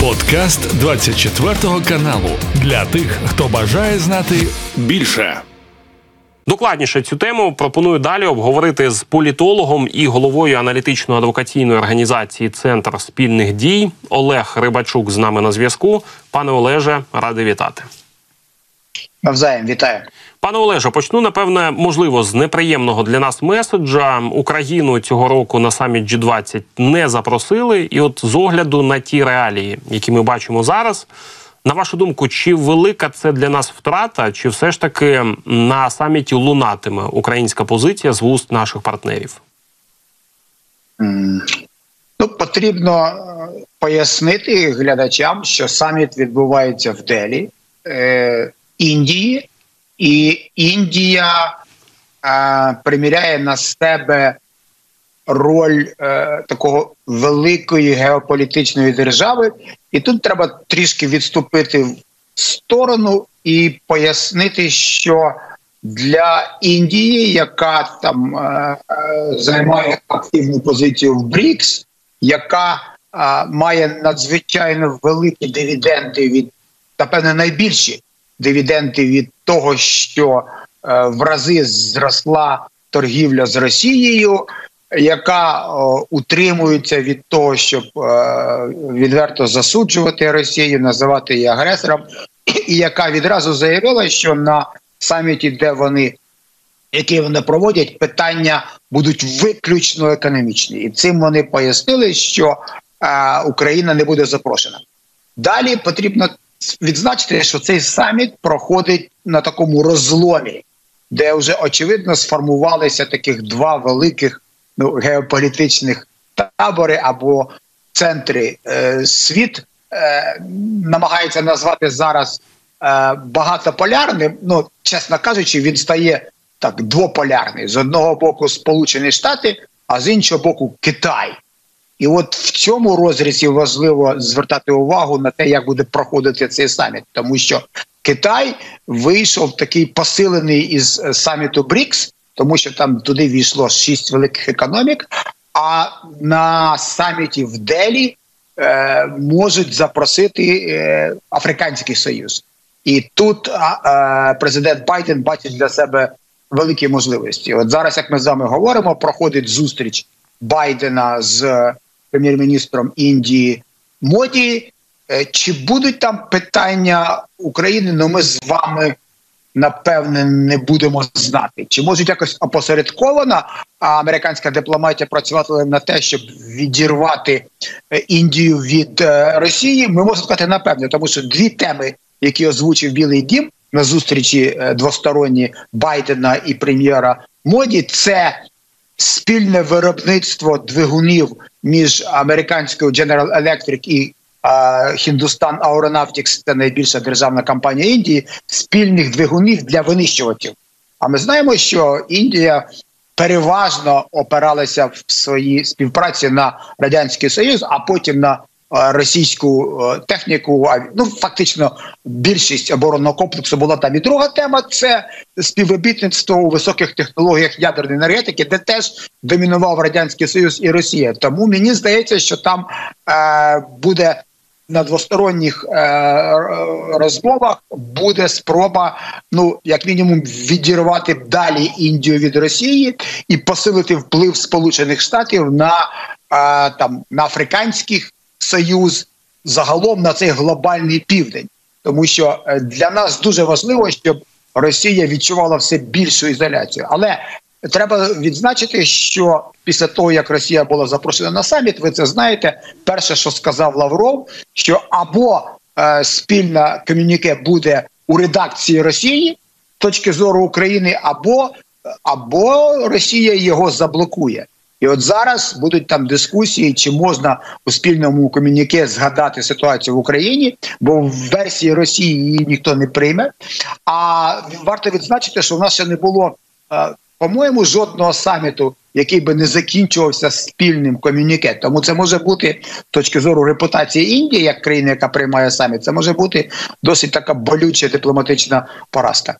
Подкаст 24 каналу для тих, хто бажає знати більше. Докладніше цю тему пропоную далі обговорити з політологом і головою аналітично-адвокаційної організації Центр спільних дій Олег Рибачук з нами на зв'язку. Пане Олеже, радий вітати. Навзаєм вітаю. Пане Олеже, почну напевне, можливо, з неприємного для нас меседжа. Україну цього року на саміт G20 не запросили, і от з огляду на ті реалії, які ми бачимо зараз. На вашу думку, чи велика це для нас втрата, чи все ж таки на саміті лунатиме українська позиція з вуст наших партнерів? Ну, потрібно е, пояснити глядачам, що саміт відбувається в Делі, е, Індії, і Індія е, приміряє на себе роль е, такого великої геополітичної держави, і тут треба трішки відступити в сторону і пояснити, що для Індії, яка там е, е, займає активну позицію в БРІКС, яка е, має надзвичайно великі дивіденди від напевне найбільші дивіденди від того, що е, в рази зросла торгівля з Росією яка о, утримується від того, щоб е, відверто засуджувати Росію, називати її агресором, і яка відразу заявила, що на саміті, де вони які вони проводять, питання будуть виключно економічні, і цим вони пояснили, що е, Україна не буде запрошена. Далі потрібно відзначити, що цей саміт проходить на такому розломі, де вже очевидно сформувалися таких два великих ну, геополітичних табори або центри е, світ е, намагається назвати зараз е, багатополярним. Ну, чесно кажучи, він стає так двополярний з одного боку Сполучені Штати, а з іншого боку Китай. І от в цьому розрізі важливо звертати увагу на те, як буде проходити цей саміт, тому що Китай вийшов такий посилений із саміту БРІКС, тому що там туди війшло шість великих економік. А на саміті в Делі е, можуть запросити е, Африканський Союз, і тут е, президент Байден бачить для себе великі можливості. От зараз, як ми з вами говоримо, проходить зустріч Байдена з прем'єр-міністром Індії Моді. Е, чи будуть там питання України? Ну ми з вами напевне не будемо знати, чи можуть якось опосередковано американська дипломатія працювати на те, щоб відірвати е, Індію від е, Росії. Ми можемо сказати напевне, тому що дві теми, які озвучив Білий Дім на зустрічі двосторонні Байдена і прем'єра Моді, це спільне виробництво двигунів між американською General Electric і Хіндустан Aeronautics – це найбільша державна компанія Індії спільних двигунів для винищувачів. А ми знаємо, що Індія переважно опиралася в своїй співпраці на радянський союз, а потім на російську техніку. Ну фактично, більшість оборонного комплексу була там. І друга тема це співробітництво у високих технологіях ядерної енергетики, де теж домінував радянський союз і Росія. Тому мені здається, що там е, буде на двосторонніх е, розмовах буде спроба, ну як мінімум, відірвати далі Індію від Росії і посилити вплив Сполучених Штатів на е, там на Африканський Союз, загалом на цей глобальний південь, тому що е, для нас дуже важливо, щоб Росія відчувала все більшу ізоляцію, але Треба відзначити, що після того як Росія була запрошена на саміт, ви це знаєте. Перше, що сказав Лавров, що або е, спільна комюніке буде у редакції Росії точки зору України, або або Росія його заблокує. І от зараз будуть там дискусії, чи можна у спільному комюніке згадати ситуацію в Україні, бо в версії Росії її ніхто не прийме. А варто відзначити, що в нас ще не було. Е, по-моєму, жодного саміту, який би не закінчувався спільним комюніке. Тому це може бути з точки зору репутації Індії як країни, яка приймає саміт. Це може бути досить така болюча дипломатична поразка.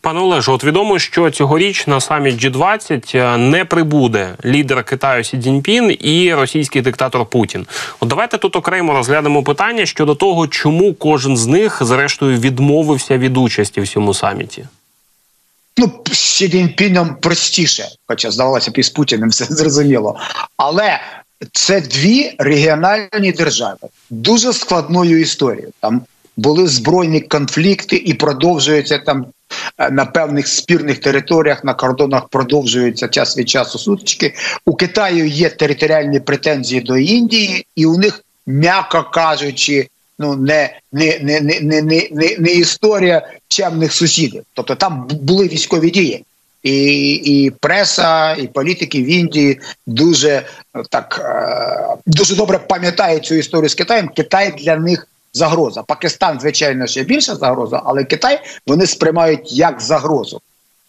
Пане Олеже, от відомо, що цьогоріч на саміт G20 е, не прибуде лідер Китаю Сі Цзіньпін і російський диктатор Путін. От давайте тут окремо розглянемо питання щодо того, чому кожен з них зрештою відмовився від участі в цьому саміті. Ну, з Сі Цзіньпіном простіше, хоча здавалося б і з Путіним все зрозуміло. Але це дві регіональні держави дуже складною історією. Там були збройні конфлікти і продовжуються там на певних спірних територіях на кордонах продовжуються час від часу сутички. У Китаю є територіальні претензії до Індії, і у них, м'яко кажучи, ну не не, не, не, не, не, не історія чемних сусідів. Тобто там були військові дії. І і преса, і політики в Індії дуже так е, дуже добре пам'ятають цю історію з Китаєм. Китай для них загроза. Пакистан, звичайно, ще більша загроза, але Китай вони сприймають як загрозу.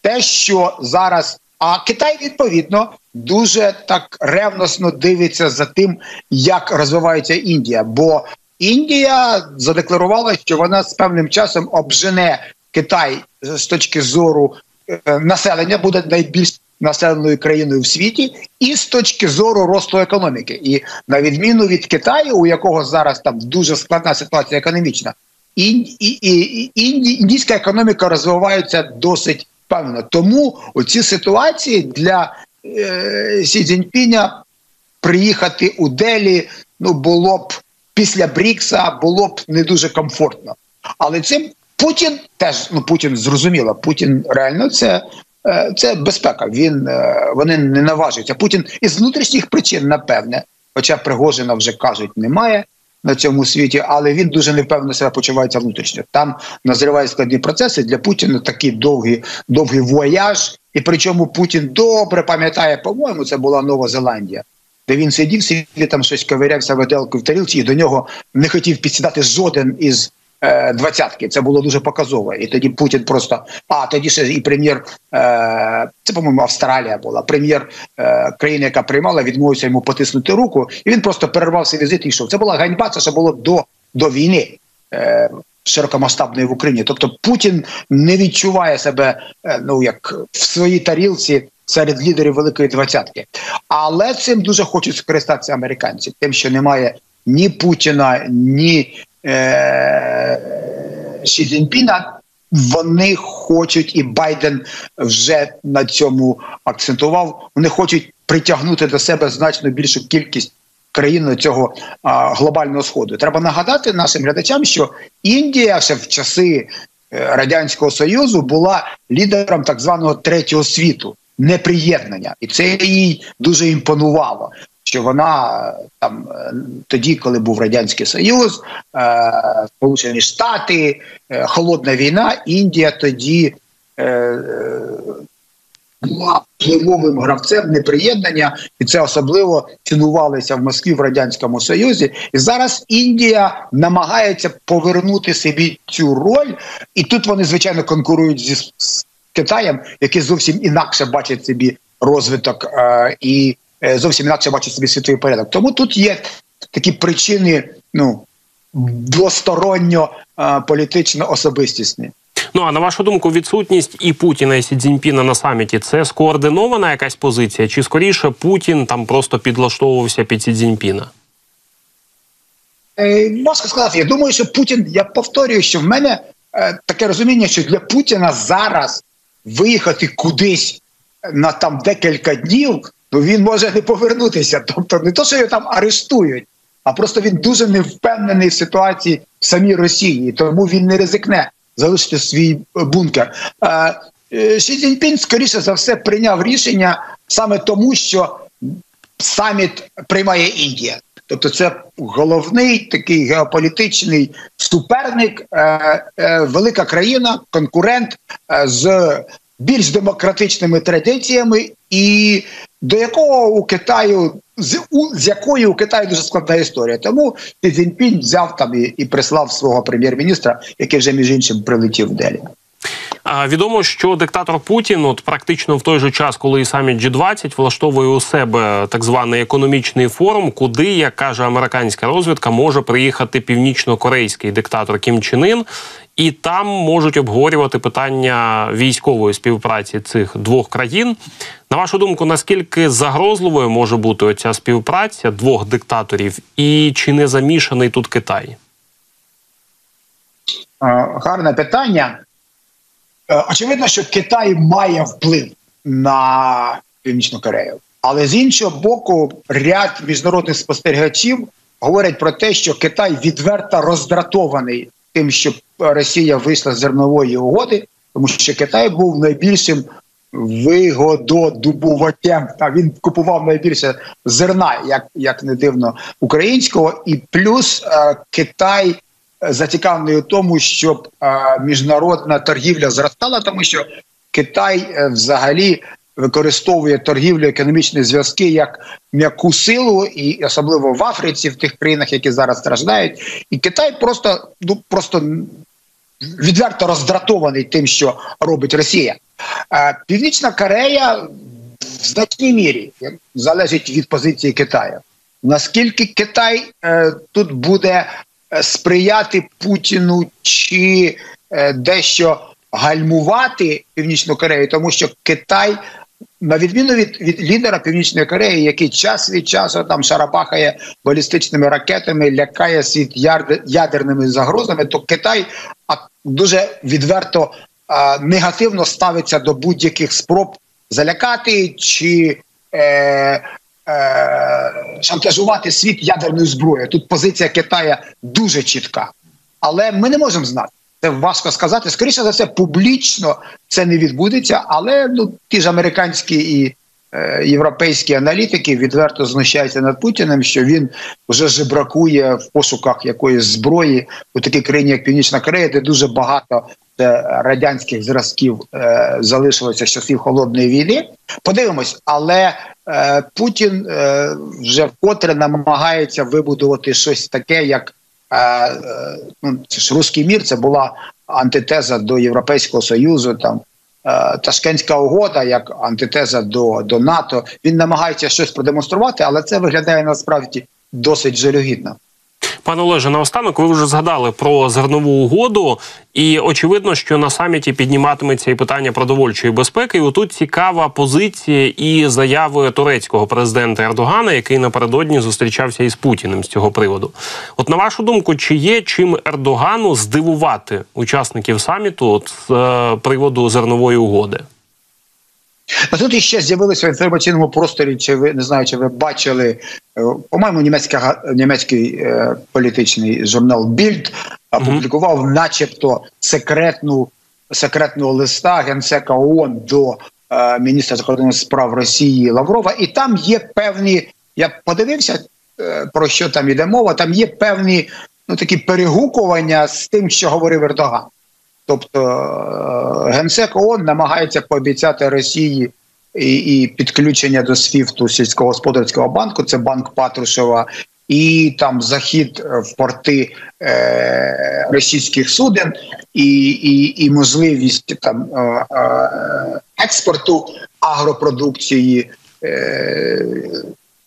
Те, що зараз, а Китай відповідно дуже так ревносно дивиться за тим, як розвивається Індія. Бо Індія задекларувала, що вона з певним часом обжене Китай з точки зору е, населення, буде найбільш населеною країною в світі, і з точки зору росту економіки. І на відміну від Китаю, у якого зараз там дуже складна ситуація економічна, і, і, і, і індійська економіка розвивається досить певно. Тому у ці ситуації для е, Сі Цзіньпіня приїхати у Делі ну було б після Брікса було б не дуже комфортно. Але цим Путін теж ну Путін зрозуміло, Путін реально це це безпека. Він е, вони не наважуються. Путін із внутрішніх причин, напевне, хоча Пригожина вже кажуть, немає на цьому світі, але він дуже невпевнено себе почувається внутрішньо. Там назрівають складні процеси для Путіна. Такий довгий довгий вояж, і причому Путін добре пам'ятає, по-моєму, це була Нова Зеландія. Де він сидів, собі там щось ковирявся виделку в тарілці, і до нього не хотів підсідати жоден із Е, двадцятки. Це було дуже показово. І тоді Путін просто а тоді ще і прем'єр, е, це по-моєму Австралія була. Прем'єр е, країни, яка приймала, відмовився йому потиснути руку, і він просто перервав свій візит і йшов. Це була ганьба. Це ще було до, до війни. Широкомасштабної в Україні, тобто Путін не відчуває себе ну як в своїй тарілці серед лідерів Великої Двадцятки, але цим дуже хочуть скористатися американці, тим, що немає ні Путіна, ні е, Ші Цзіньпіна, вони хочуть, і Байден вже на цьому акцентував. Вони хочуть притягнути до себе значно більшу кількість країн цього а, глобального сходу. Треба нагадати нашим глядачам, що Індія ще в часи е, радянського союзу була лідером так званого третього світу. Неприєднання, і це їй дуже імпонувало що вона там е, тоді, коли був радянський союз, е, Сполучені Штати, е, холодна війна, Індія тоді була впливовим гравцем неприєднання, і це особливо цінувалося в Москві в радянському союзі. І зараз Індія намагається повернути собі цю роль, і тут вони звичайно конкурують зі Китаєм, який зовсім інакше бачить собі розвиток е, і зовсім інакше бачить собі світовий порядок. Тому тут є такі причини, ну двосторонньо е, політично особистісні. Ну а на вашу думку, відсутність і Путіна і Сі Цзіньпіна на саміті це скоординована якась позиція? Чи скоріше Путін там просто підлаштовувався під Сі Цзіньпіна? Е, Можна сказати, я думаю, що Путін, я повторюю, що в мене е, таке розуміння, що для Путіна зараз виїхати кудись на там декілька днів ну він може не повернутися. Тобто, не то, що його там арештують, а просто він дуже невпевнений в ситуації в самій Росії, тому він не ризикне залишити свій бункер. Е, Ші Цзіньпін, скоріше за все, прийняв рішення саме тому, що саміт приймає Індія. Тобто, це головний такий геополітичний суперник, е, е, велика країна, конкурент е, з більш демократичними традиціями, і до якого у Китаю з у з якої у Китаю дуже складна історія. Тому Цзіньпінь взяв там і, і прислав свого прем'єр-міністра, який вже між іншим прилетів в Делі. Відомо, що диктатор Путін, от практично в той же час, коли і саміт G20 влаштовує у себе так званий економічний форум, куди як каже американська розвідка, може приїхати північно-корейський диктатор Кім Чен Ін, і там можуть обговорювати питання військової співпраці цих двох країн. На вашу думку, наскільки загрозливою може бути оця співпраця двох диктаторів, і чи не замішаний тут Китай? Гарне питання. Е, очевидно, що Китай має вплив на Північну Корею, але з іншого боку, ряд міжнародних спостерігачів говорять про те, що Китай відверто роздратований тим, що Росія вийшла з зернової угоди, тому що Китай був найбільшим вигододобувачем. Та він купував найбільше зерна, як як не дивно, українського, і плюс е, Китай зацікавлений у тому, щоб міжнародна торгівля зростала, тому що Китай е, взагалі використовує торгівлю економічні зв'язки як м'яку силу, і особливо в Африці, в тих країнах, які зараз страждають, і Китай просто ну просто відверто роздратований тим, що робить Росія. Північна Корея в значній мірі залежить від позиції Китаю. Наскільки Китай е, тут буде сприяти Путіну чи е, дещо гальмувати Північну Корею, тому що Китай. На відміну від від лідера Північної Кореї, який час від часу там шарапахає балістичними ракетами, лякає світ ядерними загрозами, то Китай дуже відверто негативно ставиться до будь-яких спроб залякати чи е, е, шантажувати світ ядерною зброєю. Тут позиція Китаю дуже чітка, але ми не можемо знати. Це важко сказати. Скоріше за все, публічно це не відбудеться, але ну ті ж американські і е, європейські аналітики відверто знущаються над Путіним, що він вже жебракує в пошуках якоїсь зброї у такій країні, як Північна Корея, де дуже багато радянських зразків е, залишилося з часів холодної війни. Подивимось, але Е, Путін е, вже вкотре намагається вибудувати щось таке, як е, ну, це ж русський мір. Це була антитеза до Європейського союзу. Там Ташкентська угода, як антитеза до до НАТО. Він намагається щось продемонструвати, але це виглядає насправді досить жалюгідно. Пане Олеже, наостанок ви вже згадали про зернову угоду, і очевидно, що на саміті підніматиметься і питання продовольчої безпеки. І Отут цікава позиція і заяви турецького президента Ердогана, який напередодні зустрічався із Путіним з цього приводу. От на вашу думку, чи є чим Ердогану здивувати учасників саміту от, з е, приводу зернової угоди? А тут іще з'явилися в інформаційному просторі. Чи ви не знаю, чи ви бачили е, по-моєму, німецька німецький е, політичний журнал Більд опублікував, mm -hmm. начебто, секретну секретного листа генсека ООН до е, міністра закордонних справ Росії Лаврова, і там є певні. Я подивився е, про що там іде мова. Там є певні ну такі перегукування з тим, що говорив Ердоган. Тобто е, генсек ООН намагається пообіцяти Росії і і підключення до СВІФТу сільськогосподарського банку, це банк Патрушева, і там захід в порти е, російських суден, і і, і можливість там е, е, експорту агропродукції. Е,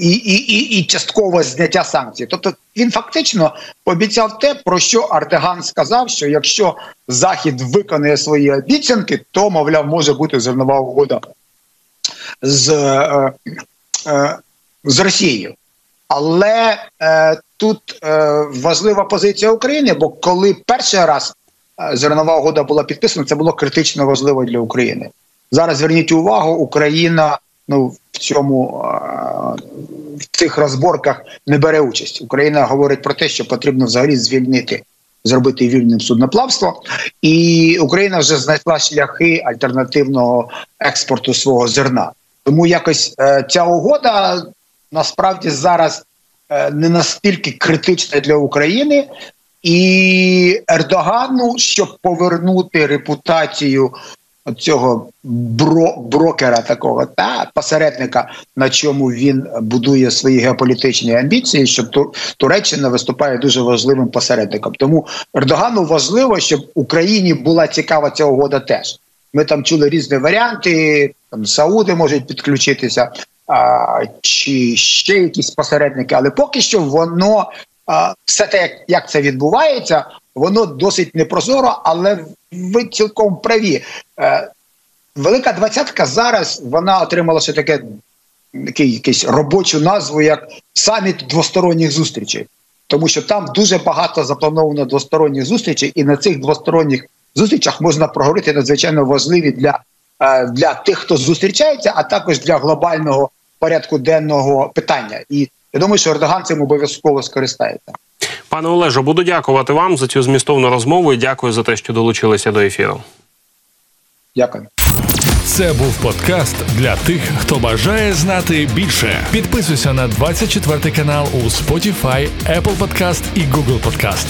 і і, і, і часткове зняття санкцій. Тобто він фактично пообіцяв те, про що Ардеган сказав, що якщо Захід виконує свої обіцянки, то мовляв може бути зернова угода з е, е, з Росією. Але е, тут е, важлива позиція України, бо коли перший раз е, зернова угода була підписана, це було критично важливо для України. Зараз зверніть увагу, Україна ну в цьому в цих розборках не бере участь. Україна говорить про те, що потрібно взагалі звільнити. Зробити вільним судноплавство, і Україна вже знайшла шляхи альтернативного експорту свого зерна. Тому якось е, ця угода насправді зараз е, не настільки критична для України, і Ердогану, щоб повернути репутацію цього бро брокера, такого та посередника, на чому він будує свої геополітичні амбіції, що Туреччина виступає дуже важливим посередником. Тому Ердогану важливо, щоб Україні була цікава ця угода теж. Ми там чули різні варіанти. Там Сауди можуть підключитися, а, чи ще якісь посередники, але поки що воно все те, як це відбувається, воно досить непрозоро, але ви цілком праві. Е, Велика двадцятка зараз вона отримала ще таке якийсь робочу назву як саміт двосторонніх зустрічей, тому що там дуже багато заплановано двосторонніх зустрічей, і на цих двосторонніх зустрічах можна проговорити надзвичайно важливі для, е, для тих, хто зустрічається, а також для глобального порядку денного питання. І я думаю, що Ердоган цим обов'язково скористається. Пане Олежо, буду дякувати вам за цю змістовну розмову і дякую за те, що долучилися до ефіру. Дякую. Це був подкаст для тих, хто бажає знати більше. Підписуйся на 24 канал у Spotify, Apple Podcast і Google Podcast.